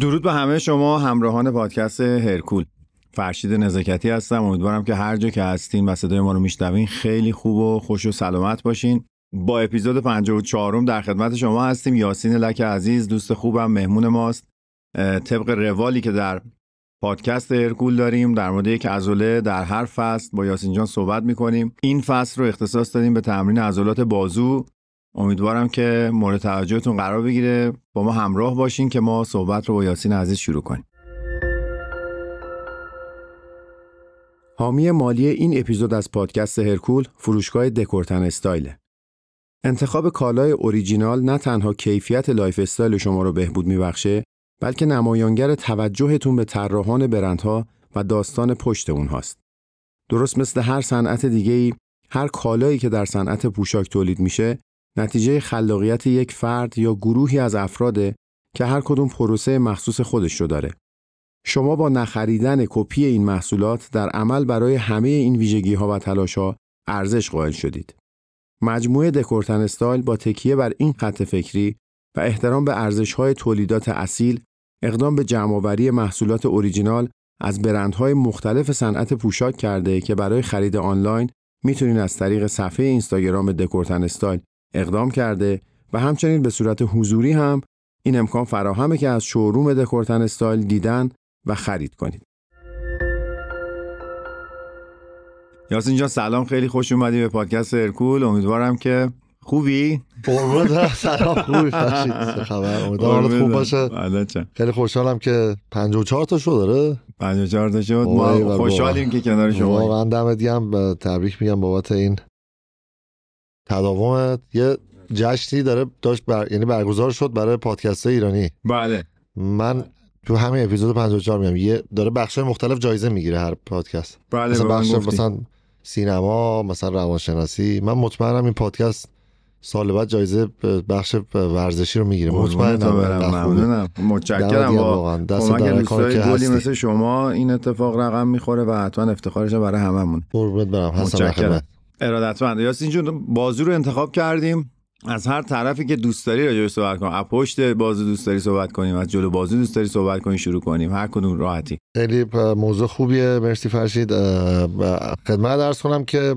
درود به همه شما همراهان پادکست هرکول. فرشید نزاکتی هستم. امیدوارم که هر جا که هستین و صدای ما رو میشنوین خیلی خوب و خوش و سلامت باشین. با اپیزود 54 در خدمت شما هستیم. یاسین لک عزیز دوست خوبم مهمون ماست. طبق روالی که در پادکست هرکول داریم در مورد یک عضله در هر فصل با یاسین جان صحبت می‌کنیم. این فصل رو اختصاص دادیم به تمرین عضلات بازو. امیدوارم که مورد توجهتون قرار بگیره. با ما همراه باشین که ما صحبت رو با یاسین عزیز شروع کنیم. حامی مالی این اپیزود از پادکست هرکول فروشگاه دکورتن استایله. انتخاب کالای اوریجینال نه تنها کیفیت lifestyle شما رو بهبود میبخشه بلکه نمایانگر توجهتون به طراحان برندها و داستان پشت اونهاست. درست مثل هر صنعت دیگه ای، هر کالایی که در صنعت پوشاک تولید میشه، نتیجه خلاقیت یک فرد یا گروهی از افراده که هر کدوم پروسه مخصوص خودش رو داره. شما با نخریدن کپی این محصولات در عمل برای همه این ویژگی ها و تلاش ها ارزش قائل شدید. مجموعه دکورتن استایل با تکیه بر این خط فکری و احترام به ارزش های تولیدات اصیل اقدام به جمعآوری محصولات اوریجینال از برندهای مختلف صنعت پوشاک کرده که برای خرید آنلاین می‌تونید از طریق صفحه اینستاگرام دکورتن استایل اقدام کرده و همچنین به صورت حضوری هم این امکان فراهمه که از showroom دکورتن استایل دیدن و خرید کنید. یاسین جان سلام خیلی خوش اومدی به پادکست ارکول امیدوارم که خوبی؟ قربونت. سلام خوبی. خبر. امیدوارم خوب باشه. خیلی خوشحالم که 54 تا شد داره 54 تا شد. ما خوشحالیم که کنار شما واقعا دمت گرم. تبریک میگم بابت این تداومت یه جشنی داره داشت بر... یعنی برگزار شد برای پادکست ایرانی. بله. من تو همین اپیزود 54 میگم یه داره بخش مختلف جایزه می‌گیره هر پادکست. بله مثلا بخش مثلا سینما مثلا روانشناسی. من مطمئنم این پادکست سال بعد جایزه بخش ورزشی رو می‌گیره. مطمئنم ممنونم. متشکرم. واقعا. دست در کار که گلی مثل شما این اتفاق رقم می‌خوره و حتما افتخارش برای هممون قربونت برم. حسن ارادتمند. یاسین جون بازی رو انتخاب کردیم. از هر طرفی که دوست داری راجع صحبت کنیم از پشت بازو دوست داری صحبت کنیم از جلو بازو دوست داری صحبت کنیم شروع کنیم. هر کدوم راحتی. خیلی موضوع خوبیه. مرسی فرشید. خدمت درس کنم که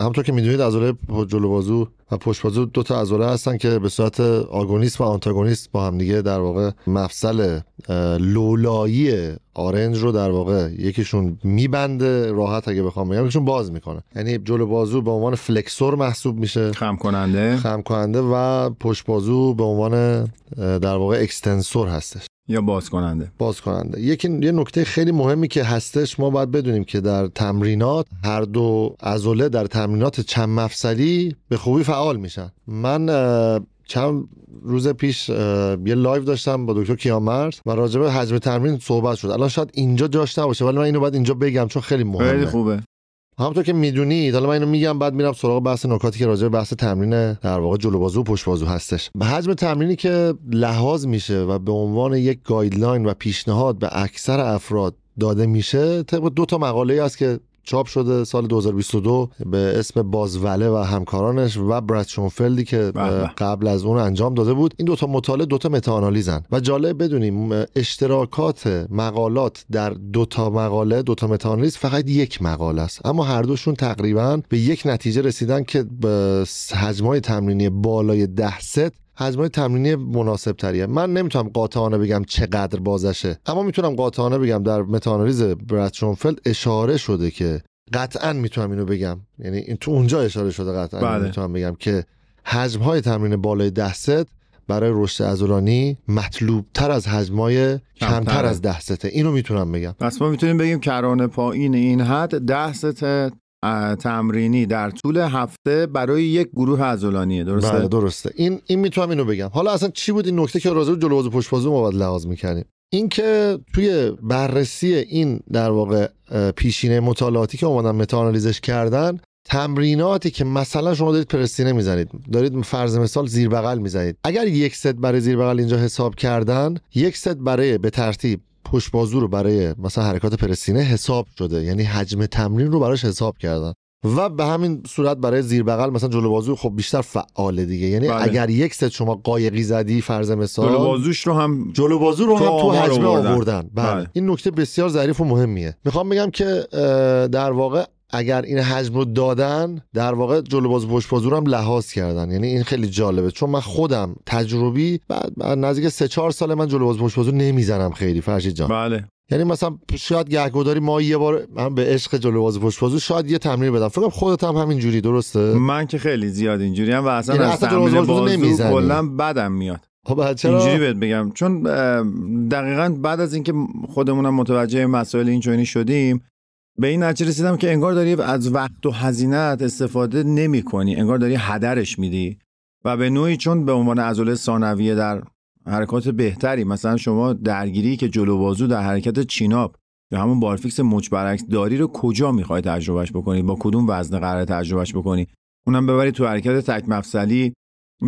همونطور که می‌دونید عضله جلو بازو و پشت بازو دو تا عضله هستن که به صورت آگونیست و آنتاگونیست با هم دیگه در واقع مفصل لولایی آرنج رو در واقع یکیشون میبنده راحت اگه بخوام بگم یکیشون باز می‌کنه. یعنی جلو بازو به عنوان فلکسور محسوب میشه. خم کننده خم کننده و پشت بازو به عنوان در واقع اکستنسور هستش. یا باز کننده باز کننده یکی یه نکته خیلی مهمی که هستش ما باید بدونیم که در تمرینات هر دو عضله در تمرینات چند مفصلی به خوبی فعال میشن. من چند روز پیش یه live داشتم با دکتر کیامرز و راجع به حجم تمرین صحبت شد. الان شاید اینجا جاش نباشه ولی من اینو باید اینجا بگم چون خیلی مهمه. خیلی خوبه. همونطور که می‌دونید حالا من اینو میگم بعد میرم سراغ بحث نکاتی که راجع به بحث تمرین در واقع جلو بازو و پشت بازو هستش. به حجم تمرینی که لحاظ میشه و به عنوان یک guideline و پیشنهاد به اکثر افراد داده میشه طبق دو تا مقاله است که چاپ شده سال 2022 به اسم بازوله و همکارانش و براد شونفلدی که قبل از اون انجام داده بود. این دوتا مطالعه دوتا متاانالیزن. و جالب بدونیم اشتراکات مقالات در دوتا مقاله دوتا متاانالیز فقط یک مقاله است. اما هر دوشون تقریبا به یک نتیجه رسیدن که به حجمای تمرینی بالای ده ست حجمای تمرینی مناسب تریه من نمی‌تونم قاطعانه بگم چقدر بازشه اما می‌تونم قاطعانه بگم در متانالیز براد شونفلد اشاره شده که قطعا می‌تونم اینو بگم. یعنی این تو اونجا اشاره شده قطعا. بله. می‌تونم بگم که حجم های تمرین بالای ده ست برای رشد عضلانی مطلوب تر از حجمای کمتر از ده سته اینو می‌تونم بگم. پس ما می‌تونیم بگیم کرانه پایین این حد ده ست تمرینی در طول هفته برای یک گروه عضلانیه درسته؟ بله درسته. این این می‌تونم اینو بگم. حالا اصلا چی بود این نکته که راجع به جلو پشت بازو ما باید لحاظ می‌کنیم اینکه توی بررسی این در واقع پیشینه مطالعاتی که اومدن متاانالیزش کردن تمریناتی که مثلا شما دارید پرس سینه می‌زنید دارید فرض مثال زیر بغل می‌زنید. اگر یک ست برای زیر بغل اینجا حساب کردن یک ست برای به ترتیب پشت بازو رو برای مثلا حرکات پرس سینه حساب شده یعنی حجم تمرین رو براش حساب کردن و به همین صورت برای زیر بغل مثلا جلو بازو خب بیشتر فعاله دیگه یعنی بله. اگر یک ست شما قایقی زدی فرض مثال جلو بازوش رو هم جلو بازو رو هم تو حجمه آوردن. آوردن بله. بله. این نکته بسیار ظریف و مهمیه می‌خوام بگم که در واقع اگر این حجم رو دادن در واقع جلو بازو پشت هم لحاظ کردن. یعنی این خیلی جالبه. چون من خودم تجربی بعد نزدیک سه چهار سال من جلو بازو پشت نمی‌زنم خیلی فرشید جان. بله. یعنی مثلا شاید گهگداری ما یه بار من به عشق جلو بازو پشت بازو شاید یه تمرین بدم. فکر کنم خودت هم همین جوری درسته؟ من که خیلی زیاد اینجوری هم و اصلا یعنی اصلا جلو تمرین بازو. کلا بدم میاد. خب چرا؟ اینجوری بهت بگم. چون دقیقا بعد از اینکه خودمونم متوجه مسائل اینچنینی شدیم به این نتیجه رسیدم که انگار داری از وقت و هزینت استفاده نمی کنی انگار داری هدرش میدی. و به نوعی چون به عنوان عضله ثانویه در حرکات بهتری مثلا شما درگیری که جلو بازو در حرکت چیناپ یا همون بارفیکس مچ برعکس داری رو کجا می‌خوای تجربهش بکنی؟ با کدوم وزن قرار تجربهش بکنی؟ اونم ببری تو حرکت تک مفصلی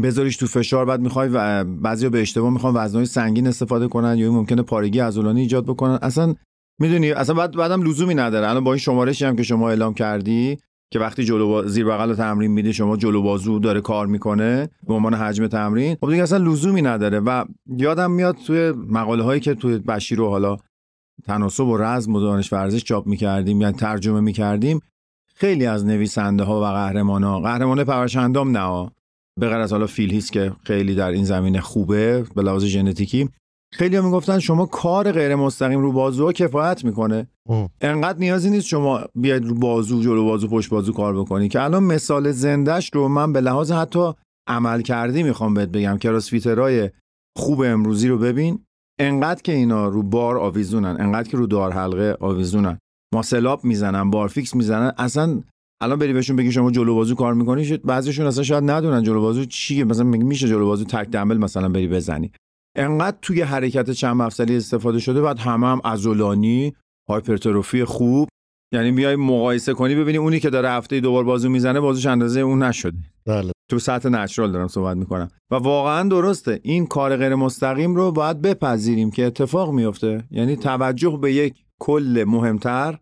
بذاریش تو فشار بعد می‌خوای و بعضیا به اشتباه می‌خوان وزنهای سنگین استفاده کنن یا ممکنه پارگی عضلانی ایجاد بکنن. اصلا می‌دونی؟ اصلا بعد بعدم لزومی نداره. الان با این شمارشی هم که شما اعلام کردی که وقتی جلو با... زیر بغل رو تمرین میدی شما جلو بازو داره کار می‌کنه به عنوان حجم تمرین. خب دیگه اصلا لزومی نداره و یادم میاد توی مقاله هایی که توی بشیر و حالا تناسب و رزم و دانش ورزش چاپ می‌کردیم یعنی ترجمه می‌کردیم خیلی از نویسنده ها و قهرمان ها قهرمان پرچندام نه به غیر از حالا فیلهیس که خیلی در این زمینه خوبه به لحاظ ژنتیکی خیلی ها می‌گفتن شما کار غیر مستقیم رو بازو کفایت می‌کنه. ام. انقدر نیازی نیست شما بیاید رو بازو جلو بازو پشت بازو کار بکنی. که الان مثال زندهش رو من به لحاظ حتی عمل کردی می‌خوام بهت بگم. کراسفیترهای خوب امروزی رو ببین. انقدر که اینا رو بار آویزونن. انقدر که رو دار حلقه آویزونن. ماسلاب می‌زنن بارفیکس می‌زنن. اصلا الان بری بهشون بگی شما جلو بازو کار می‌کنی بعضیشون اصلا شاید ندونن جلو بازو چیه. مثلا میگه میشه جلو بازو تک دمبل مثلا بری بزنی. انقدر توی حرکت چند مفصلی استفاده شده بعد همه هم عضلانی هایپرتروفی خوب. یعنی بیای مقایسه کنی ببینی اونی که داره هفته دوبار بازو می‌زنه بازوش اندازه اون نشده. بله. تو سطح نچرال دارم صحبت می‌کنم. و واقعا درسته این کار غیر مستقیم رو باید بپذیریم که اتفاق میفته یعنی توجه به یک کل مهمتر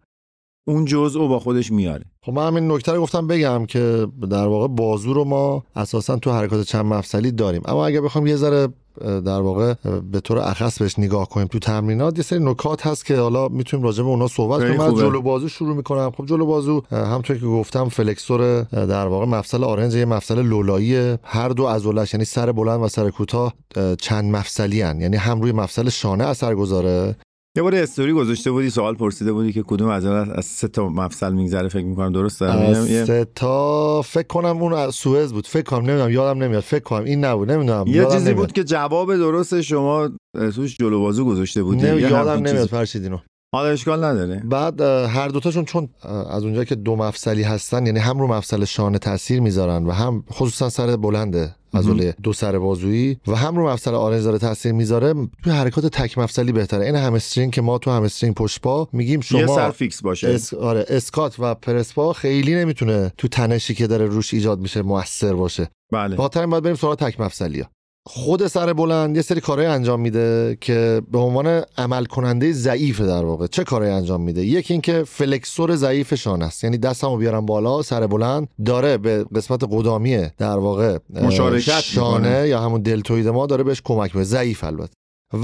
اون جزء رو با خودش میاره. خب من همین نکته رو گفتم بگم که در واقع بازو رو ما اساسا تو حرکات چند مفصلی داریم. اما اگر بخوام یه ذره در واقع به طور اخص بهش نگاه کنیم تو تمرینات یه سری نکات هست که حالا می‌تونیم راجع به اونا صحبت کنیم. من. جلو بازو شروع می‌کنم. خب جلو بازو همونطور که گفتم فلکسور در واقع مفصل آرنج یه مفصل لولایی. هر دو عضلش یعنی سر بلند و سر کوتاه اه، چند مفصلی هن. یعنی هم روی مفصل شانه اثر گذاره. یه بار استوری گذاشته بودی سوال پرسیده بودی که کدوم عضله از سه تا مفصل میگذره فکر می‌کنم درسته؟ از یه, سه تا فکر کنم اون از سوئز بود. فکر کنم نمی‌دونم یادم نمیاد. فکر کنم این نبود نمی‌دونم. یه چیزی نمیاد. بود که جواب درست شما توش جلو بازو گذاشته بودی. نه یه یادم نمیاد. فرشید اینو. حالا اشکال نداره. بعد هر دوتاشون چون از اونجا که دو مفصلی هستن یعنی هم رو مفصل شانه تاثیر می‌ذارن و هم خصوصا سر بلنده. عضله دو سر بازویی و هم رو مفصل آرنج داره تاثیر می‌ذاره. توی حرکات تک مفصلی بهتره. این همسترینگ که ما تو همسترینگ پشت پا میگیم شما یه سر فیکس باشه. اس... آره اسکوات و پرس پا خیلی نمی‌تونه تو تنشی که داره روش ایجاد میشه موثر باشه. بله. با باید بریم سراغ تک مفصلی ها. خود سر بلند یه سری کارهای انجام میده که به عنوان عمل کننده ضعیف در واقع. چه کارهای انجام میده؟ یکی اینکه flexor ضعیف شانه است. یعنی دستمو بیارم بالا سر بلند داره به قسمت قدامی در واقع مشارکت شانه می‌کنه. یا همون deltoid ما داره بهش کمک می‌کنه. ضعیف البته.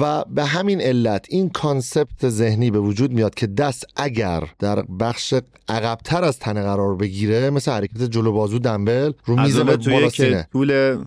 و به همین علت این concept ذهنی به وجود میاد که دست اگر در بخش عقبتر از تنه قرار بگیره مثل حرکت جلو بازو دنبل رو میز بالا که طول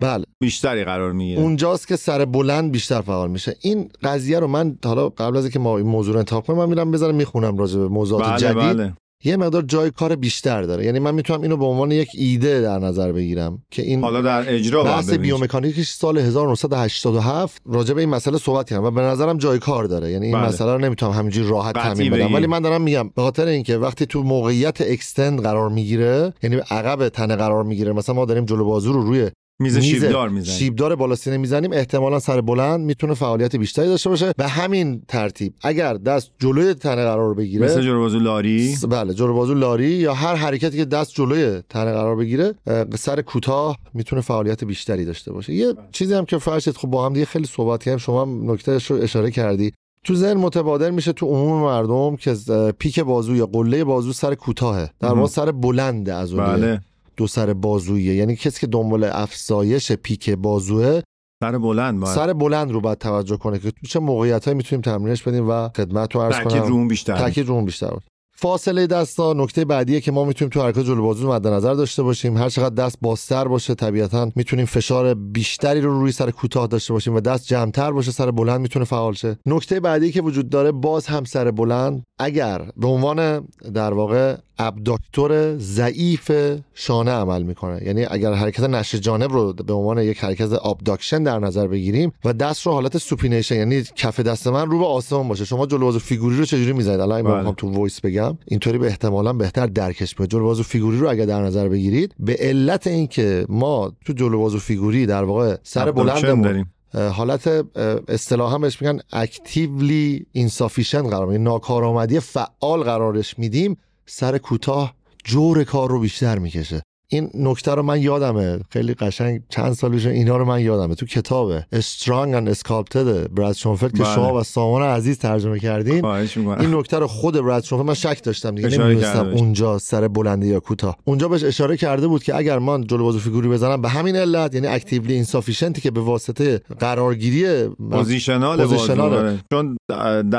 بله. بیشتری قرار می‌گیره. اونجاست که سر بلند بیشتر فعال میشه. این قضیه رو من حالا قبل از اینکه ما این موضوع رو انتخاب کنیم من میرم بذارم می‌خونم راجع به موضوعات بله جدید. بله. یه مقدار جای کار بیشتر داره. یعنی من می‌تونم اینو به عنوان یک ایده در نظر بگیرم که این حالا در اجرا بحث. بیومکانیکش سال 1987 راجع به این مسئله صحبت کردم و به نظرم جای کار داره. یعنی این بله. مسئله رو نمی‌تونم همینجوری راحت تعمیم بدم. ولی من دارم میگم به خاطر اینکه وقتی تو موقعیت extend قرار می‌گیره یعنی عقب تنه قرار می‌گیره مثلا ما داریم جلو بازو رو روی میز شیبدار می‌زنی. شیبدار بالا سینه می‌زنیم احتمالا سر بلند می‌تونه فعالیت بیشتری داشته باشه. به همین ترتیب اگر دست جلوی تنه قرار بگیره مثل جلو بازو لاری بله جلو بازو لاری یا هر حرکتی که دست جلوی تنه قرار بگیره سر کوتاه می‌تونه فعالیت بیشتری داشته باشه. یه چیزی هم که فرشت خب با هم دیگه خیلی صحبت کردیم شما هم نکتهش رو اشاره کردی. تو ذهن متبادر میشه تو عموم مردم که پیک بازو یا قله بازو سر کوتاهه. در واقع سر بلنده از بله. دو سر بازویه. یعنی کسی که دنبال افزایش پیک بازوه سر بلند باید. سر بلند رو باید توجه کنه که تو چه موقعیت می‌تونیم تمرینش بدیم و خدمت رو عرض کنم. روم بیشتر. تاکید روم بیشتر. فاصله دستا نکته بعدیه که ما می‌تونیم تو حرکات جلو بازو مد نظر داشته باشیم. هر چقدر دست بازتر باشه طبیعتا می‌تونیم فشار بیشتری رو روی سر کوتاه داشته باشیم و دست جمعتر باشه سر بلند می‌تونه فعال شه. نکته بعدی که وجود داره باز هم سر بلند. اگر به عنوان در واقع abductor ضعیف شانه عمل می‌کنه. یعنی اگر حرکت نشر جانبی رو به عنوان یک حرکت abduction در نظر بگیریم و دست رو حالت supination یعنی کف دست من رو به آسمان باشه. شما جلو بازو فیگوری رو چجوری می‌زنید؟ الان بله. بله. تو voice بگم. اینطوری به احتمالا بهتر درکش میاد جلو بازو فیگوری رو اگر در نظر بگیرید به علت اینکه ما تو جلو بازو فیگوری در واقع سر بلندمون داریم. حالت اصطلاحا بهش میگن actively insufficient قرار میدیم. ناکارآمدی فعال قرارش میدیم. سر کوتاه جور کار رو بیشتر می‌کشه. این نکته رو من یادمه. خیلی قشنگ چند سال پیش اینا رو من یادمه. تو کتاب Strong and Sculpted براد شونفلد که بله. شما و سامان عزیز ترجمه کردین. این نکته رو خود براد شونفلد من شک داشتم دیگه نمی‌دونستم. اونجا سر بلنده یا کوتاه. اونجا بهش اشاره کرده بود که اگر من جلو بازو فیگوری بزنم به همین علت یعنی actively insufficient ی که به واسطه قرارگیری positional. چون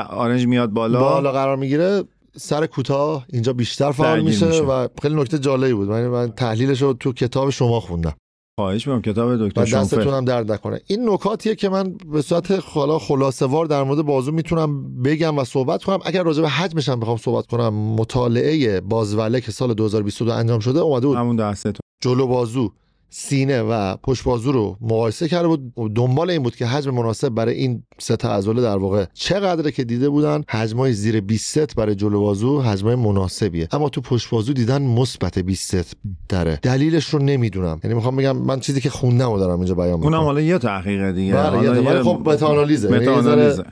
آرنج میاد بالا, بالا قرار می‌گیره. سر کوتاه اینجا بیشتر فعال میشه, میشه. و خیلی نکته جالبی بود. من, من تحلیلش رو تو کتاب شما خوندم. خواهش می‌کنم کتاب دکتر دستتون شامفر هم درد نکنه. این نکاتیه که من به صورت خلا خلاصه وار در مورد بازو می‌تونم بگم و صحبت کنم. اگر راجع به حجمش هم بخوام صحبت کنم مطالعه بازوله که سال 2022 انجام شده اومده بود. همون دسته تو جلو بازو. سینه و پشت بازو رو مقایسه کرده بود. دنبال این بود که حجم مناسب برای این سه تا عضله در واقع چقدره که دیده بودن. حجمای زیر 20 ست برای جلو بازو حجمای مناسبیه. اما تو پشت بازو دیدن مثبت 20 ست داره. دلیلش رو نمی‌دونم. یعنی می‌خوام بگم من چیزی که خوندم رو دارم اینجا بیان اونم می‌کنم حالا یه تحقیق دیگه. بله یه یه ولی خب متاانالیزه یعنی یه متاانالیزه.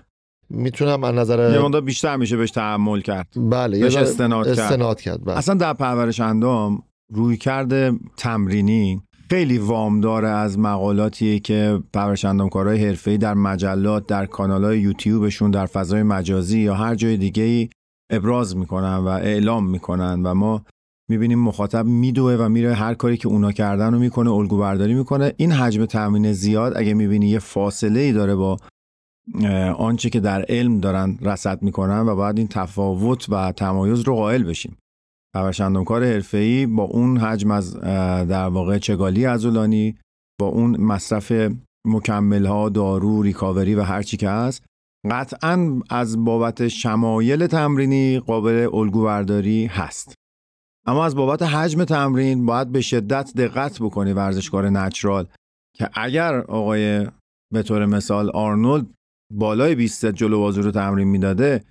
می‌تونم از یه نظر مقدار بیشتر میشه بهش تحمل کرد. بله یه بهش ذره استناد کرد. استناد کرد بله. اصلا در پرورش اندام روی کرده تمرینی خیلی وام داره از مقالاتیه که پرورش اندامکارای حرفه‌ای در مجلات در کانالهای یوتیوبشون در فضای مجازی یا هر جای دیگه ای ابراز می‌کنن و اعلام می‌کنن و ما می‌بینیم مخاطب میدوه و میره هر کاری که اونا کردن رو می‌کنه الگو برداری می‌کنه. این حجم تمرین زیاد اگه می‌بینی یه فاصله ای داره با آنچه که در علم دارن رصد می‌کنن و باید این تفاوت و تمایز رو قائل بشیم. پرورشندامکار حرفه‌ای با اون حجم از در واقع چگالی عضلانی با اون مصرف مکمل ها دارو ریکاوری و هر چی که هست قطعا از بابت شمایل تمرینی قابل الگو برداری هست. اما از بابت حجم تمرین باید به شدت دقت بکنی ورزشکار نچرال که اگر آقای به طور مثال آرنولد بالای 20 ست جلو بازو رو تمرین می‌داده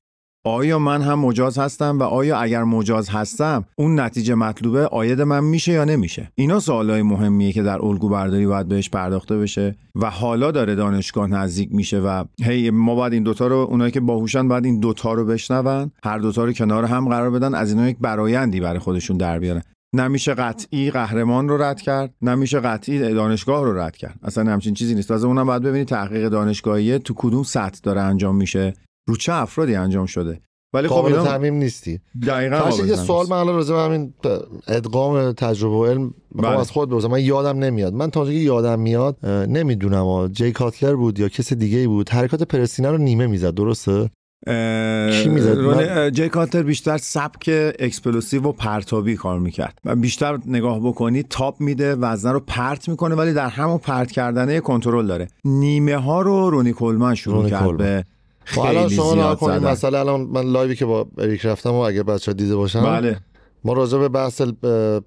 آیا من هم مجاز هستم و آیا اگر مجاز هستم اون نتیجه مطلوبه آید من میشه یا نمیشه؟ اینا سوالای مهمیه که در الگو برداری باید بهش پرداخته بشه و حالا داره دانشگاه نزدیک میشه و هی ما باید این دوتا رو اونایی که باهوشن باید این دوتا رو بشنون هر دوتا رو کنار هم قرار بدن از اینا یک برایندی برای خودشون در بیارن. نمیشه قطعی قهرمان رو رد کرد نمیشه قطعی دانشگاه رو رد کرد. اصلا همچین چیزی نیست. تازه اونم باید ببینید تحقیق دانشگاهی تو کدوم سطح داره انجام میشه. رو چه افرادی انجام شده ولی خب اینا تعمیم نیستی دقیقاً یه سوال. من الان راجع به همین ادغام تجربه و علم بله. از خود بپرسم من یادم نمیاد من تا اونجایی که یادم میاد نمی‌دونم جی کاتلر بود یا کس دیگه ای بود حرکات پرسینه رو نیمه می‌زد درسته کی می‌زد؟ جی کاتر بیشتر سبک اکسپلوسیو و پرتابی کار می‌کرد و بیشتر نگاه بکنی تاپ میده وزنه رو پرت می‌کنه ولی در همون پرت کردنه کنترل داره نیمه ها رو رونی کولمن شروع رونی کرد کولمن. به خیلی شما زیاد کنید زدن. مثلا الان من لایوی که با اریک رفتم و اگه بچه دیده باشن بله. ما راجع به بحث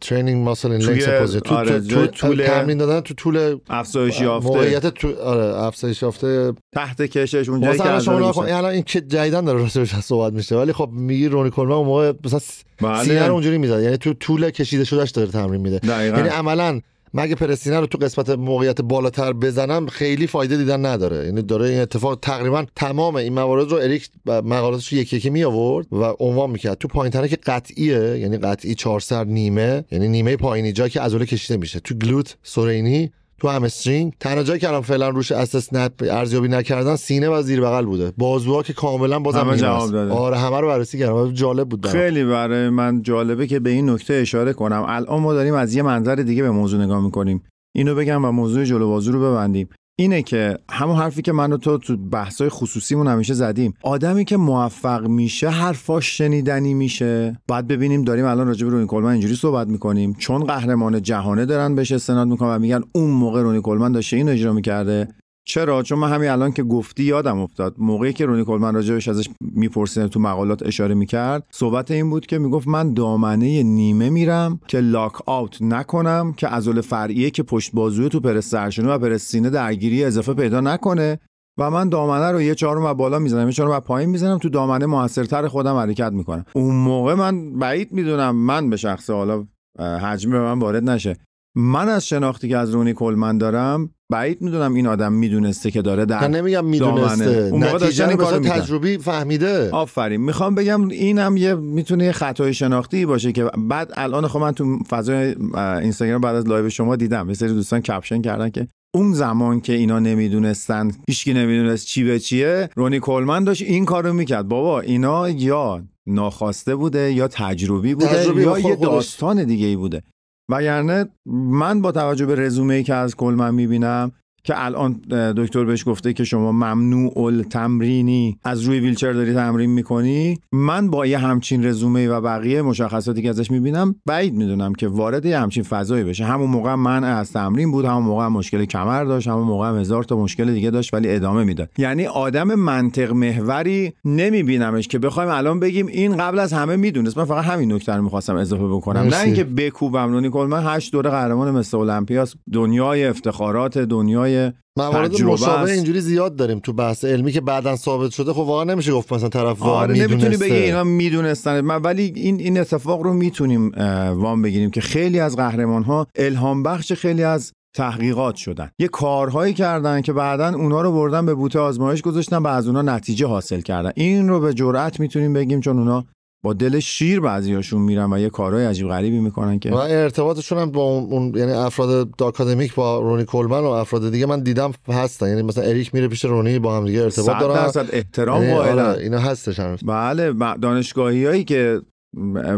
ترینینگ ماسل این لنگس پوزیشن تو, آره، تو, طول- تمرین دادن تو طول افزایش یافته. موقعیت تو آره افزایش یافته. تحت کشش اونجایی که مثلا شما. الان این که جدیدن داره راجعش صحبت میشه. ولی خب میگی رونی کولمن اون موقع مثلا بله. سینه رو اونجوری می‌زد. یعنی تو طول کشیده شدهش داره تمرین میده. یعنی عملا مگه پرسینه رو تو قسمت موقعیت بالاتر بزنم خیلی فایده دیدن نداره. یعنی داره این اتفاق تقریبا تمام این موارد رو اریک مقالاتش یکی یکی می آورد و عنوان می‌کرد. تو پایینتره که قطعیه یعنی قطعی چهار سر نیمه یعنی نیمه پایینی جایی که عضله کشیده میشه. تو گلوت سورینی تو همسترینگ تنها جایی که الان فعلا روش اساس ارزیابی نکردن سینه و زیر بغل بوده بازوها که کاملا بازم همه. جواب داده. آره همه رو بررسی کردم جالب بود. خیلی برای من جالبه که به این نکته اشاره کنم الان ما داریم از یه منظر دیگه به موضوع نگاه می‌کنیم اینو بگم و موضوع جلو بازو رو ببندیم اینه که همون حرفی که من و تو تو بحثای خصوصیمون همیشه زدیم. آدمی که موفق میشه حرفاش شنیدنی میشه. بعد ببینیم داریم الان راجع به رونی کلمن اینجوری صحبت می‌کنیم. چون قهرمان جهانه دارن بهش استناد می‌کنن و میگن اون موقع رونی کلمن داشته این اجرا می‌کرده. چرا؟ چون من همین الان که گفتی یادم افتاد. موقعی که رونی کلمن راجبش ازش میپرسیدن تو مقالات اشاره می‌کرد صحبت این بود که می‌گفت من دامنه نیمه میرم که لاک آوت نکنم که عضله فرعیه که پشت بازوی تو پرس سرشونه و پرس سینه درگیری اضافه پیدا نکنه و من دامنه رو یه چهارم و بالا می‌زنم یه چهارم و پایین می‌زنم تو دامنه موثرتر خودم حرکت می‌کنم. اون موقع من بعید می‌دونم من به شخصه حالا هجمه به من وارد نشه. من از شناختی که از رونی کولمن دارم بعید می‌دونم این آدم می‌دونسته که داره در نمیگم. می‌دونسته اون نتیجه رو کارو. تجربی فهمیده آفرین می‌خوام بگم اینم یه می‌تونه یه خطای شناختی باشه که بعد الان خب من تو فضای اینستاگرام بعد از live شما دیدم یه سری دوستان caption کردن که اون زمان که اینا نمی‌دونستن هیچکی نمی‌دونست چی به چیه رونی کولمن داشت این کارو می‌کرد بابا اینا یا ناخواسته بوده یا تجربی بوده تجربی یا با یه. داستان دیگه ای بوده وگرنه من با توجه به رزومه ای که از کلمن می‌بینم که الان دکتر بهش گفته که شما ممنوع التمرینی از روی ویلچر داری تمرین می‌کنی. من با یه همچین رزومه و بقیه مشخصاتی که ازش می‌بینم بعید می‌دونم که وارد یه همچین فضایی بشه. همون موقع من از تمرین بود همون موقع مشکل کمر داشت همون موقع هم هزار تا مشکل دیگه داشت ولی ادامه می‌داد. یعنی آدم منطق محوری نمیبینمش که بخوایم الان بگیم این قبل از همه می‌دونست. من فقط همین نکته رو می‌خواستم اضافه بکنم. نه. اینکه بکوبم. رونی کلمن هشت دوره قهرمان مثل المپیاس. دنیای افتخارات دنیای موارد مشابه. اینجوری زیاد داریم تو بحث علمی که بعدا ثابت شده خب واقعا نمیشه گفت مثلا طرف واقعا آره نمی‌تونی بگی اینا می‌دونستن. من ولی این این اتفاق رو می‌تونیم وام بگیریم که خیلی از قهرمان ها الهام بخش خیلی از تحقیقات شدن. یه کارهایی کردن که بعدا اونا رو بردن به بوته آزمایش گذاشتن و از اونا نتیجه حاصل کردن. این رو به جرئت می‌تونیم بگیم چون اونا با دل شیر بعضیاشون میرن و یه کارهای عجیب غریبی می‌کنن که و ارتباطشون هم با اون, اون یعنی افراد آکادمیک با رونی کلمن و افراد دیگه من دیدم هستن. یعنی مثلا اریک میره پیش رونی با هم دیگه ارتباط دارن. درصد احترام یعنی قائلن. آره اینا هستش هنوز. بله دانشگاهی هایی که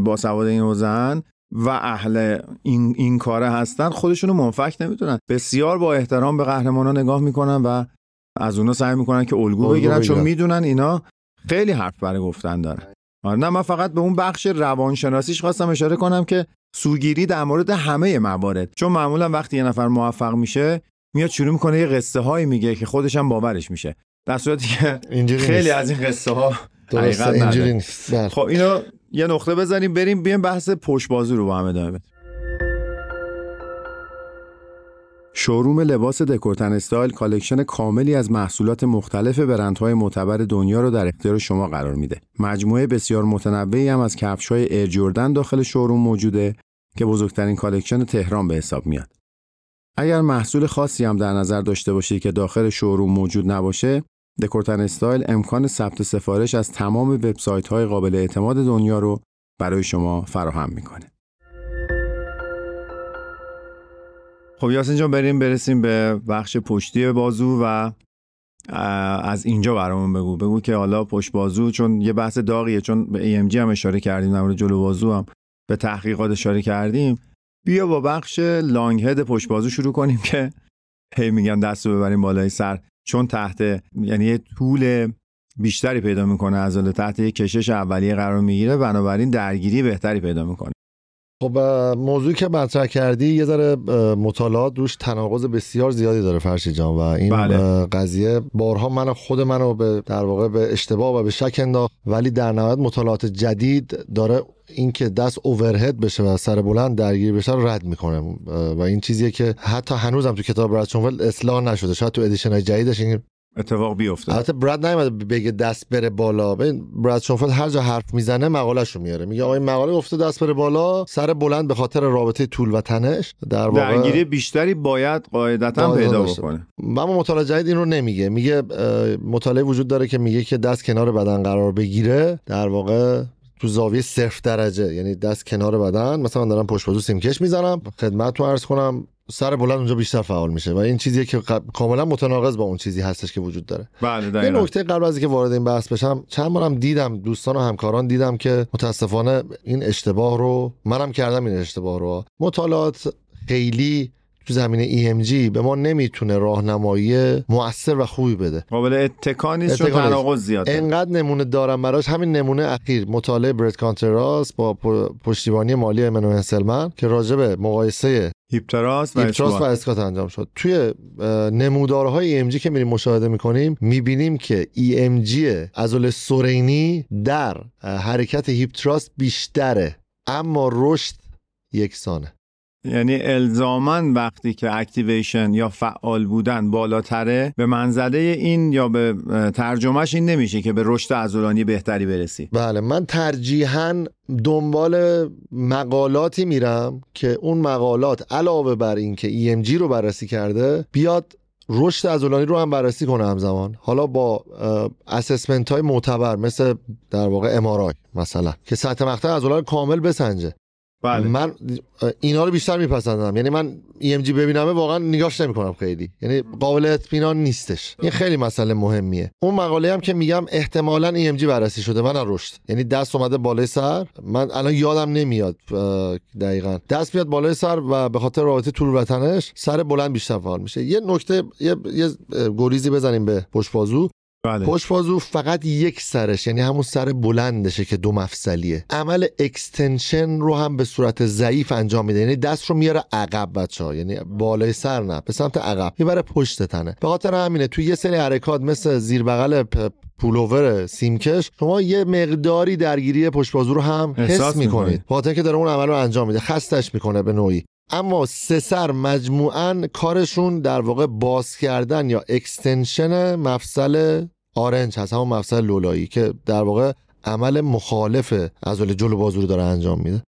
با سواد این حوزه‌ان و اهل این, این کاره هستن خودشونو منفک نمی‌تونن بسیار با احترام به قهرمانا نگاه می‌کنن و از اونا سعی می‌کنن که الگو بگیرن چون. می‌دونن اینا خیلی حرف برای گفتن دارن. نه من فقط به اون بخش روانشناسیش خواستم اشاره کنم که سوگیری در مورد همه موارد چون معمولا وقتی یه نفر موفق میشه میاد شروع می‌کنه یه قصه هایی میگه که خودش هم باورش میشه در صورتی که خیلی نیست. از این قصه ها درسته اینجوری. نیست بله. خب اینو یه نقطه بزنیم بریم بیایم بحث پشت بازو رو با هم ادامه بدیم showroom لباس دکورتن استایل collection کاملی از محصولات مختلف برندهای معتبر دنیا رو در اختیار شما قرار میده. مجموعه بسیار متنوعی هم از کفش‌های Air Jordan داخل showroom موجوده که بزرگترین collection تهران به حساب میاد. اگر محصول خاصی هم در نظر داشته باشید که داخل showroom موجود نباشه، دکورتن استایل امکان ثبت سفارش از تمام وبسایت‌های قابل اعتماد دنیا رو برای شما فراهم می‌کنه. خب یاسین جان بریم برسیم به بخش پشتی بازو و از اینجا برامون بگو. بگو که حالا پشت بازو چون یه بحث داغیه چون به EMG هم اشاره کردیم در جلو بازو هم به تحقیقات اشاره کردیم. بیا با بخش لانگ هد پشت بازو شروع کنیم که هی میگن دست رو ببریم بالای سر. چون تحت یعنی یه طول بیشتری پیدا می‌کنه عضله تحت یه کشش اولیه قرار می‌گیره بنابراین درگیری بهتری پیدا می‌کنه. خب موضوعی که مطرح کردی یه ذره مطالعات روش تناقض بسیار زیادی داره فرشی جان و این بله. قضیه بارها من خود منو به در واقع به اشتباه و به شک انداخت ولی در نهایت مطالعات جدید داره اینکه دست اوورهد بشه و سر بلند درگیر بشه رو رد می‌کنه و این چیزیه که حتی هنوزم تو کتاب براد اصلاح نشده شاید تو ادیشن های جدیدش این اتفاق بیفته. البته براد نیومده بگه دست بره بالا. ببین براد شونفلد هر جا حرف می‌زنه مقالهش رو میاره. میگه آقا این مقاله گفته دست بره بالا سر بلند به خاطر رابطه طول و تنش. در واقع درگیری بیشتری باید قاعدتا پیدا. بکنه. اما مطالعه جدید این رو نمیگه. میگه مطالعه وجود داره که میگه که دست کنار بدن قرار بگیره. در واقع تو زاویه صفر درجه. یعنی دست کنار بدن. مثلا من دارم پشت بازو سیمکش می‌زنم. خدمتتون عرض کنم. سر بلند اونجا بیشتر فعال میشه و این چیزیه که کاملا متناقض با اون چیزی هستش که وجود داره. بله این نکته قبل از اینکه وارد این بحث بشم چند بارم دیدم دوستان و همکاران دیدم که متاسفانه این اشتباه رو منم کردم این اشتباه رو. مطالعات خیلی تو زمینه EMG به ما نمی‌تونه راهنمایی مؤثر و خوبی بده. قابل اتکا نیست چون تناقض زیاده. انقدر نمونه دارم براش. همین نمونه اخیر. مطالعه برت کانتراس با پشتیبانی مالی منو هنسلمن که راجع به مقایسه hip thrust و, و اسکات انجام شد. توی نمودارهای EMG که میریم مشاهده می‌کنیم می‌بینیم که EMG عضله سرینی در حرکت hip thrust بیشتره. اما رشد یکسانه. یعنی الزاماً وقتی که activation یا فعال بودن بالاتره به منزله این یا به ترجمهش این نمیشه که به رشد عضلانی بهتری برسی. بله من ترجیحاً دنبال مقالاتی میرم که اون مقالات علاوه بر این که EMG رو بررسی کرده بیاد رشد عضلانی رو هم بررسی کنه همزمان. حالا با assessment های معتبر مثل در واقع MRI مثلا که سطح مقطع عضلانی کامل بسنجه. بله. من اینا رو بیشتر میپسندم. یعنی من EMG ببینمه واقعا نگاش نمی‌کنم خیلی. یعنی قابل اطمینان نیستش. این خیلی مسئله مهمیه. اون مقاله هم که میگم احتمالا EMG بررسی شده. من رشد. یعنی دست اومده بالای سر. من الان یادم نمیاد دقیقا. دست میاد بالای سر و به خاطر رابطه طول وطنش سر بلند بیشتر فعال میشه. یه نکته یه, یه گریزی بزنیم به پشت بازو بله. پشت بازو فقط یک سرش یعنی همون سر بلندشه که دو مفصلیه عمل اکستنشن رو هم به صورت ضعیف انجام میده. یعنی دست رو میاره عقب بچه ها یعنی بالای سر نه به سمت عقب. می‌بره پشت تنه. به خاطر همینه توی یه سری حرکات مثل زیر بغل pullover سیمکش شما یه مقداری درگیری پشت بازو رو هم حس می‌کنید. خاطر که داره اون عمل رو انجام میده. خستش می‌کنه به نوعی. اما سه سر مجموعا کارشون در واقع باز کردن یا extension مفصل آرنج هست همون مفصل لولایی که در واقع عمل مخالف عضله جلو بازو رو داره انجام میده.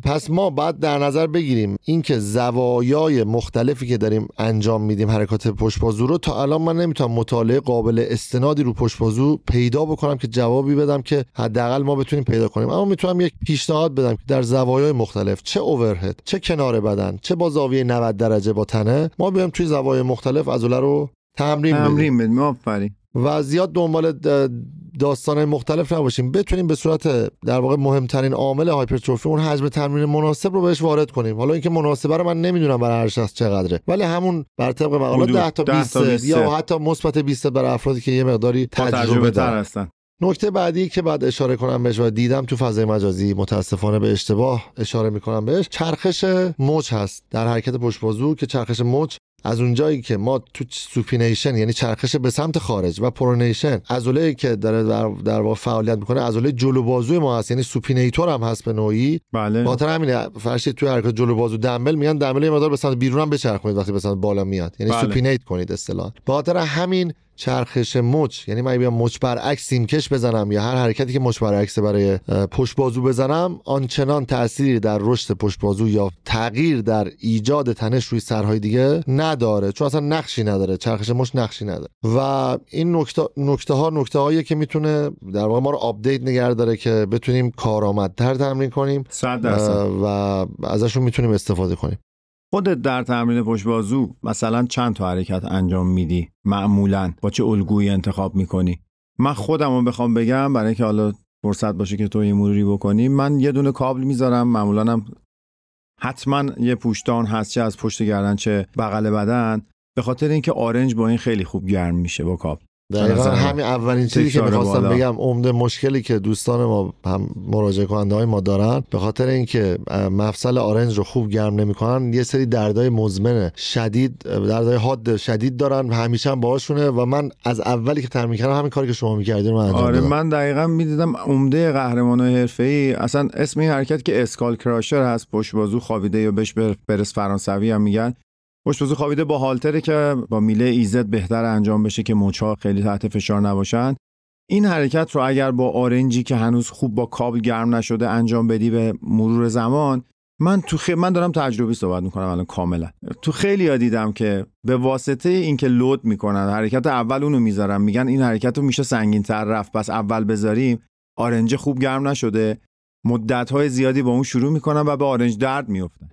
پس ما باید در نظر بگیریم اینکه زوایای مختلفی که داریم انجام میدیم حرکات پشت بازو رو تا الان من نمی‌تونم مطالعه قابل استنادی رو پشت بازو پیدا بکنم که جوابی بدم که حداقل ما بتونیم پیدا کنیم. اما می‌تونم یک پیشنهاد بدم که در زوایای مختلف چه overhead چه کنار بدن چه با زاویه 90 درجه با تنه ما بیایم توی زوایای مختلف عضله رو تمرین, تمرین بدیم و زیاد دنبال داستان مختلف نباشیم. بتونیم به صورت در واقع مهمترین عامل هایپرتروفی اون حجم تمرین مناسب رو بهش وارد کنیم. حالا اینکه مناسبه رو من نمی‌دونم برای هر شخص چقدره. ولی همون بر طبق مقاله 10 تا 20 یا حتی مثبت 20 برای افرادی که یه مقداری تجربه دارن هستن. نکته بعدی که بعد اشاره کنم بهش و دیدم تو فضای مجازی متاسفانه به اشتباه اشاره می‌کنم بهش چرخش مچ هست در حرکت پشت بازو که چرخش مچ از اونجایی که ما تو supination یعنی چرخش به سمت خارج و pronation عضله که داره در, واقع فعالیت می‌کنه عضله جلو بازوی ما هست یعنی supinator هم هست به نوعی. بله. خاطر همین فرشی توی حرکت جلو بازو دمبل میگن دمبل یه مقدار به سمت بیرون هم بچرخونید وقتی به سمت بالا میاد. یعنی بله. supinate کنید اصطلاحا. خاطر همین چرخش مچ. یعنی من بیام مچ برعکس سیمکش بزنم یا هر حرکتی که مچ برعکس برای پشت بازو بزنم آنچنان تأثیری در رشد پشت بازو یا تغییر در ایجاد تنش روی سرهای دیگه نداره. چون اصلا نقشی نداره. چرخش مچ نقشی نداره. و این نکته نکته ها نکته هایی که می‌تونه در واقع ما رو update نگه داره که بتونیم کارآمدتر تمرین کنیم. و ازشون می‌تونیم استفاده کنیم. خودت در تمرین پشت بازو مثلا چند تا حرکت انجام میدی؟ معمولا. با چه الگویی انتخاب می‌کنی؟ من خودم رو بخوام بگم برای اینکه حالا فرصت باشه که تو یه مروری بکنی من یه دونه کابل می‌ذارم معمولا هم حتما یه پوشتان هست چه از پشت گردن چه بغل بدن. به خاطر اینکه آرنج با این خیلی خوب گرم میشه با کابل. دقیقا همین اولین چیزی که می‌خواستم بگم عمده مشکلی که دوستان ما هم مراجعه کننده های ما دارن به خاطر اینکه مفصل آرنج رو خوب گرم نمی‌کنن یه سری دردای مزمن شدید دردای حاد شدید دارن همیشه هم باهاشونه و من از اولی که تمرین کردم همین کاری که شما می‌کردین رو انجام آره من دقیقا می‌دیدم عمده قهرمانای حرفه‌ای اصلا اسم این حرکت که اسکال کراشر هست پشت بازو خوابیده یا بهش برس فرانسوی هم میگن بازو خوابیده با هالتره که با میله ایزد بهتر انجام بشه که مچها خیلی تحت فشار نباشن. این حرکت رو اگر با آرنجی که هنوز خوب با کابل گرم نشده انجام بدی به مرور زمان من تو خ... من دارم تجربی صحبت می‌کنم الان کاملا. تو خیلی ها دیدم که به واسطه اینکه لود می‌کنن حرکت اول اونو می‌ذارم میگن این حرکت رو میشه سنگین تر رفت پس اول بذاریم. آرنج خوب گرم نشده. مدت های زیادی با اون شروع می‌کنن و به آرنج درد میفتن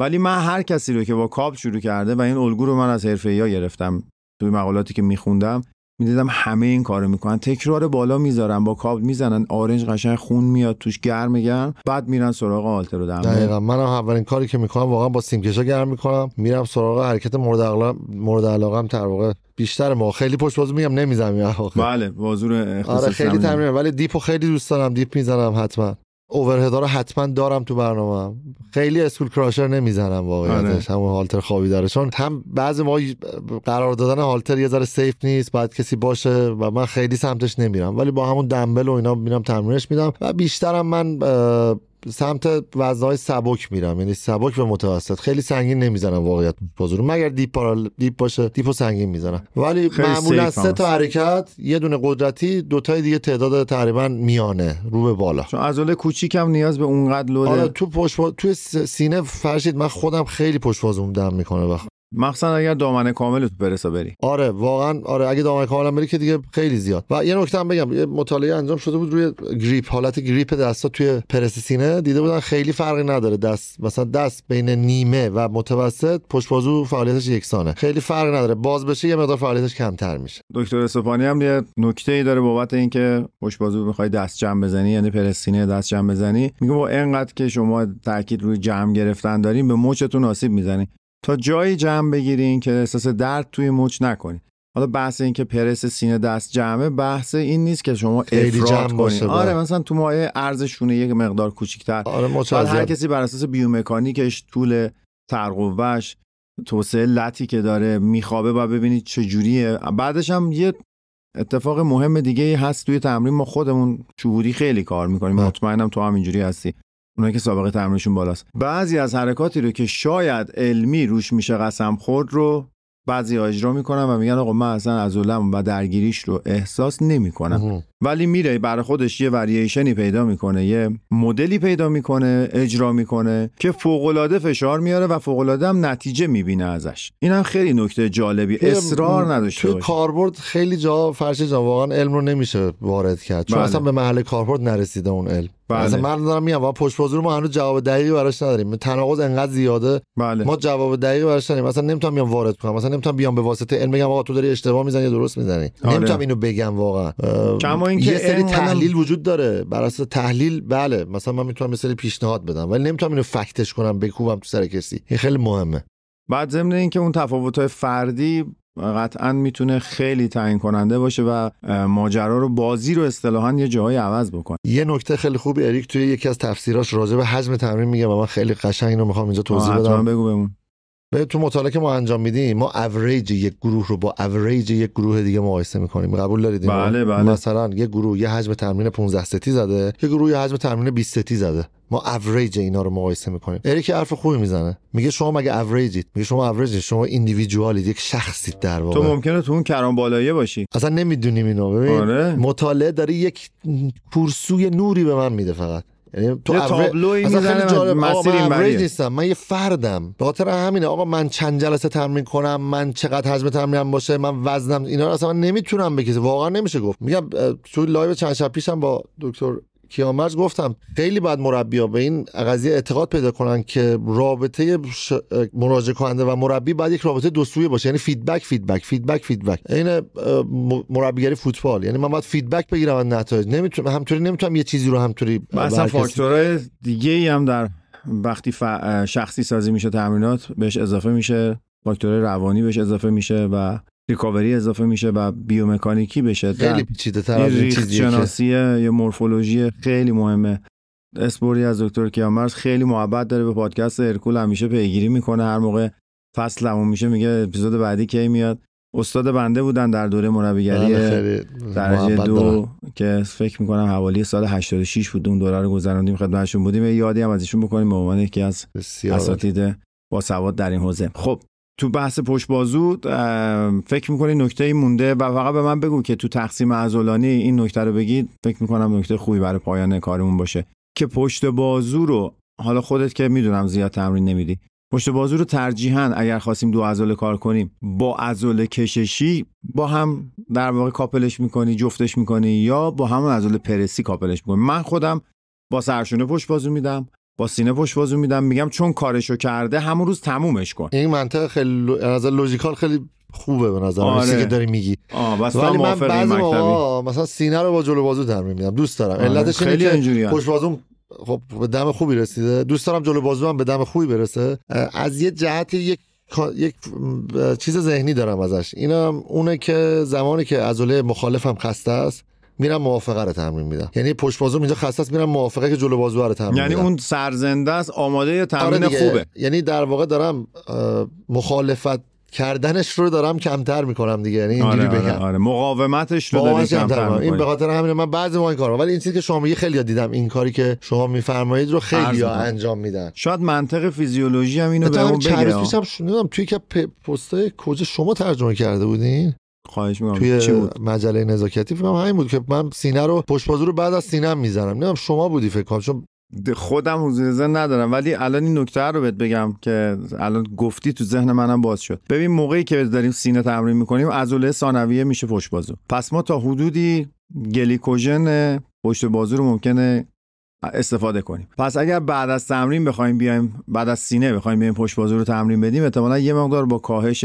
ولی من هر کسی رو که با کاب شروع کرده و این الگو رو من از حرفه‌ای‌ها گرفتم توی مقالاتی که میخوندم می‌دیدم همه این کارو می‌کنن. تکرار بالا می‌ذارن با کابل می‌زنن آرنج قشنگ خون میاد توش گرم گرم بعد میرن سراغ آلتر رو دمه دقیقا. منم اولین کاری که می‌کنم واقعا با سیمکشا گرم می‌کنم میرم سراغ حرکت مورد علاقه مورد علاقم در واقع بیشتر ما. خیلی پشت بازو میگم نمی‌زنم بله بازور آره خیلی تمرین ولی dip و خیلی دوست دارم dip می‌زنم حتما. overhead ا رو حتما دارم تو برنامه. خیلی skull crusher نمی‌زنم واقعیتش. همون هالتر خوابی داره. چون هم بعضی ما قرار دادن هالتر یه ذره safe نیست بعد کسی باشه و من خیلی سمتش نمیرم. ولی با همون دمبل و اینا میرم تمرینش میدم. و بیشترم من سمت وزنهای سبک میرم. یعنی سبک و متوسط. خیلی سنگین نمی‌زنم واقعیت بازور مگر دیپ parallel dip باشه dip و سنگین می‌زنم. ولی معمولا سه تا حرکت یه دونه قدرتی دو تای دیگه تعداد تقریبا میانه. رو به بالا. چون عضله کوچیکم نیاز به اونقدر load ه آره تو پشت تو سینه فرشید من خودم خیلی پشت بازوم دم می‌کنه وقت مخصوصا اگر دامن کامل تو پرسا بری. آره واقعا آره اگه دامن کامل بری که دیگه خیلی زیاد. و یه نکته هم بگم یه مطالعه انجام شده بود روی گریپ حالت گریپ دستا توی پرس سینه دیده بودن خیلی فرقی نداره. دست مثلا دست بین نیمه و متوسط پشت بازو فعالیتش یکسانه. خیلی فرقی نداره. باز بشه یه مقدار فعالیتش کمتر میشه. دکتر اسپانی هم یه نکته ای داره بابت اینکه پشت بازو می‌خوای دست جمع بزنی یعنی پرس سینه دست جمع بزنی. میگه با اینقدر که شما تاکید روی جمع گرفتن دارین به مچتون آسیب می‌زنی تا جایی جمع بگیرین که احساس درد توی مچ نکنین حالا بحث این که پرس سینه دست جمعه بحث این نیست که شما افراد کنین. آره. مثلا تو مایه ارز شونه یک مقدار کوچیک‌تر. آره هر کسی بر اساس بیومکانیکش طول ترقوش توسعه لطی که داره میخوابه و ببینید چه جوریه. بعدش هم یه اتفاق مهم دیگه هست توی تمرین. ما خودمون شهوری خیلی کار می‌کنیم. مطمئنم تو هم اینجوری هستی. اونایی که سابقه تمرینشون بالاست. بعضی از حرکاتی رو که شاید علمی روش میشه قسم خورد رو بعضی اجرا می‌کنن و میگن آقا من اصلا از و درگیریش رو احساس نمی‌کنم. ولی میره برای خودش یه ورییشنی پیدا می‌کنه یه مدلی پیدا می‌کنه اجرا می‌کنه که فوقالعاده فشار میاره و فوقالعاده هم نتیجه می‌بینه ازش. این هم خیلی نکته جالبی. اصرار نداشته توی کاربرد خیلی جا فرش جا واقعا علم رو نمیشه وارد کرد. چون بله. اصلا به محل کاربرد نرسیده اون علم. بله. مثلا من دارم میگم و پشت بازو رو ما هنوز جواب دقیقی براش نداریم. تناقض انقدر زیاده. بله. ما جواب دقیقی براش نداریم. مثلا نمی‌تونم بیام وارد کنم. مثلا نمی‌تونم بیام به واسطه علم بگم آقا تو داری اشتباه می‌زنی یا درست می‌زنی. آره. نمی‌تونم اینو بگم واقعا. کما اینکه یه سری تحلیل وجود داره. بر اساس تحلیل بله. مثلا من می‌تونم مثلا پیشنهاد بدم ولی نمی‌تونم اینو fact ش کنم بکوبم تو سر کسی. این خیلی مهمه. بعد ضمن اینکه اون تفاوت‌های فردی قطعا می‌تونه خیلی تعیین کننده باشه و ماجرا رو بازی رو اصطلاحا یه جایی عوض بکنه. یه نکته خیلی خوبی اریک توی یکی از تفسیراش راجع به حجم تمرین میگه و من خیلی قشنگ اینو می‌خوام اینجا توضیح بدم. بگو بهمون. به تو مطالعه که ما انجام میدیم ما اوریج یک گروه رو با اوریج یک گروه دیگه مقایسه می‌کنیم. قبول دارید بله بله. مثلا یه گروه یه حجم تمرین 15 ستی زده یه گروه یه حجم تمرین 20 ستی زده. ما اوریج اینا رو مقایسه می‌کنیم. اریک حرف خوبی می‌زنه. میگه شما مگه اوریجید میگه شما average شما individual ید یک شخصید در واقع. تو ممکنه تو اون کران بالایی باشی. اصلا نمی‌دونیم اینو. ببین آره. مطالعه داره یک کورسوی نوری به من میده فقط. یعنی تو یه تابلوی می‌زنه مسیر این نیستم من یه فردم. به خاطر همینه آقا من چند جلسه تمرین کنم من چقدر حجم تمرینم باشه من وزنم اینا رو اصلا من نمی‌تونم بگم واقعا نمیشه گفت. میگم تو live چند شب پیشم با دکتر کیامرز گفتم خیلی باید مربی به این قضیه اعتقاد پیدا کنن که رابطه ش... مراجعه کننده و مربی باید یک رابطه دو سویه باشه. یعنی feedback feedback feedback feedback این مربیگری فوتبال. یعنی من باید feedback بگیرم از نتایج. نمی‌تونم همینطوری نمی‌تونم یه چیزی رو همینطوری مثلا فاکتورهای دیگه ای هم در وقتی ف... شخصی سازی میشه تمرینات بهش اضافه میشه فاکتور روانی بهش اضافه میشه و ریکاوری اضافه میشه و بیومکانیکی بشه. خیلی پیچیده تر از این شناسی یا مورفولوژی خیلی مهمه. اسپوری از دکتر کیامرز خیلی محبت داره به پادکست هرکول همیشه پیگیری می‌کنه. هر موقع فصل همون میشه میگه اپیزود بعدی کی میاد. استاد بنده بودن در دوره مربیگری بله، درجه دو که فکر می‌کنم حوالی سال 86 بود. اون دوره رو گذراندیم خدمتشون بودیم. یادی هم از ایشون بکنیم به عنوان یکی از اساتید با سواد در این حوزه. خب تو بحث پشت بازو فکر می‌کنی نکته مونده و فقط به من بگو که تو تقسیم عضلانی این نکته رو بگید فکر می‌کنم نکته خوبی برای پایان کارمون باشه. که پشت بازو رو حالا خودت که می‌دونم زیاد تمرین نمیدی پشت بازو رو ترجیحاً اگر خواستیم دو عضله کار کنیم با عضله کششی با هم در واقع کاپلش می‌کنی جفتش می‌کنی یا با همون عضله پرسی کاپلش می‌کنی؟ من خودم با سرشونه پشت بازو میدم. با سینه پشت بازو میدم میگم چون کارشو کرده همون روز تمومش کن. این منطق خیلی از لوجیکال خیلی خوبه به نظر آره. که داری میگی. بس ولی من بعضی موقع مثلا سینه رو با جلو بازو تمرین میدم. دوست دارم. آره، علتش اینه خیلی که. پشت بازوم خب به دم خوبی رسیده. دوست دارم جلو بازو هم به دم خوبی برسه. از یه جهت یک یک چیز ذهنی دارم ازش. اینم اونه که زمانی که عضله مخالفم خسته است میرم موافقه رو تمرین میدم یعنی پشت بازو اینجا خسته است میرم موافقه که جلو بازو رو تمرین یعنی میدم اون سرزنده است آماده آره تمرین دیگه. خوبه یعنی در واقع دارم مخالفت کردنش رو دارم کمتر می‌کنم دیگه یعنی اینجوری آره, بگم آره, آره. مقاومتش رو داری کمتر کمتر می‌کنم. این به. خاطر همین من بعضی ما این کارو ولی این چیزی که شما میگی خیلی دیدم این کاری که شما میفرمایید رو خیلی می‌کنم. انجام میدن شاید منطق فیزیولوژی هم اینو بهمون چند بگه روز پیشم ش- نمی‌دونم توی که پستای کجا شما ترجمه کرده بودین خواهش می‌کنم. توی چی بود؟ مجله نزاکتی فکر کنم همین بود که من سینه رو پشت بازو رو بعد از سینه می‌زنم. نمی‌دونم شما بودی فکر کنم چون خودم حضور ذهن ندارم ولی الان این نکته رو بهت بگم که الان گفتی تو ذهن منم باز شد. ببین موقعی که داریم سینه تمرین می‌کنیم عضله ثانویه میشه پشت بازو پس ما تا حدودی گلیکوژن پشت بازو رو ممکنه استفاده کنیم. پس اگر بعد از تمرین بخوایم بیایم بعد از سینه بخوایم بیایم پشت بازو رو تمرین بدیم احتمالا یه مقدار با کاهش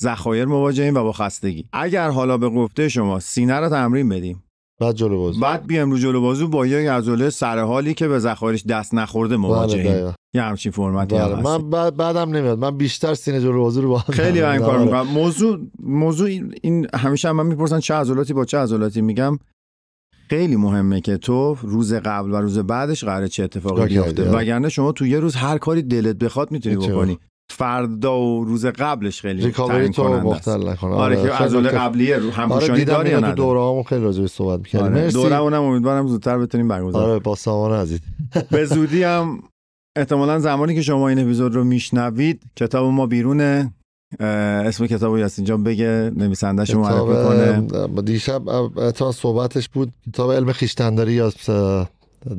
ذخایر مواجهیم و با خستگی. اگر حالا به گفته شما سینه رو تمرین بدیم. بعد جلو بازو بعد بیایم رو جلو بازو با یک عضله سر حالی که به ذخایرش دست نخورده بله مواجهیم. یه همچین فرمتی هم بله هست. من بعد بعدم نمیاد. من بیشتر سینه جلو بازو رو با هم خیلی این کار می‌دم. می‌کنم. موضوع موضوع این- این همیشه هم من می‌پرسن چه عضلاتی؟ با چه عضلاتی میگم؟ خیلی مهمه که تو روز قبل و روز بعدش قراره چه اتفاقی بیفته؟ وگرنه شما تو یه روز هر کاری دلت بخواد می‌تونی. بکنی. فردا و روز قبلش خیلی ریکاوری تو. مختل نکنه. آره که خیلی عضله نکته- قبلیه رو آره همپوشانی دیدم داری یا نداری دوره همون خیلی راجع بهش صحبت می‌کردیم آره. مرسی. دوره اونم امیدوارم زودتر بتونیم برگزار آره با سامان عزیز. به زودی هم احتمالا زمانی که شما این اپیزود رو میشنوید کتاب ما بیرونه. اسم کتاب یاسین جان بگه نویسندهش رو معرفی کنه. دیشب تا صحبتش بود کتاب علم خیشتنداری یا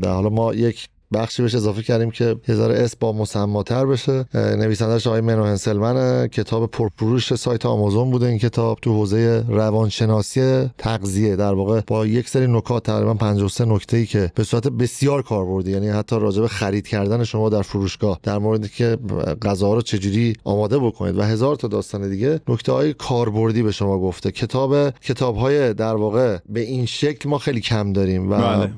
در حالا ما یک بخشی بهش اضافه کردیم که یه ذره اسم با مسماتر بشه. اه، نویسندهش آقای منو هنسلمنه. کتاب پرفروش سایت آمازون بوده این کتاب. تو حوزه روانشناسی تغذیه. در واقع با یک سری نکات تقریبا 53 نکته ای که به صورت بسیار کاربردی یعنی حتی راجع به خرید کردن شما در فروشگاه در مورد که غذا رو چجوری آماده بکنید و هزار تا داستان دیگه نکته های کاربردی به شما گفته. کتاب کتاب های در واقع به این شکل ما خیلی کم داریم و بله.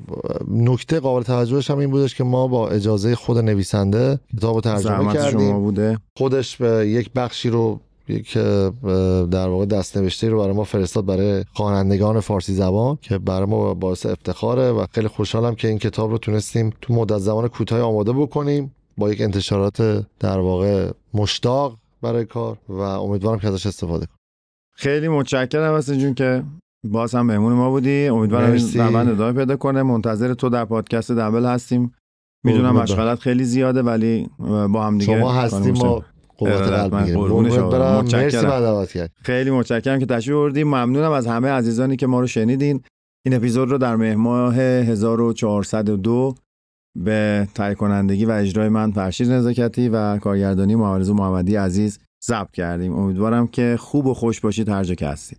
نکته قابل توجهش هم این بودش که ما با اجازه خود نویسنده کتاب رو ترجمه کردیم شما بوده. خودش به یک بخشی رو یک در واقع دست نوشته رو برای ما فرستاد برای خوانندگان فارسی زبان که برای ما باعث افتخاره و خیلی خوشحالم که این کتاب رو تونستیم تو مدت زمان کوتاهی آماده بکنیم با یک انتشارات در واقع مشتاق برای کار و امیدوارم که ازش استفاده کنیم. خیلی متشکرم حسین جون که باز هم مهمون ما بودی. امیدوارم. این روند ادامه پیدا کنه. منتظر تو در پادکست دبل هستیم. می‌دونم مشغلت خیلی زیاده ولی با هم دیگه شما هستیم ما قوت قلب. مرسی خیلی متشکرم که تشریف بردیم ممنونم از همه عزیزانی که ما رو شنیدین. این اپیزود رو در مهر ماه 1402 به تهیه کنندگی و اجرای من فرشید نزاکتی و کارگردانی معارض محمدی عزیز ضبط کردیم. امیدوارم که خوب و خوش باشید هر جا که هستید.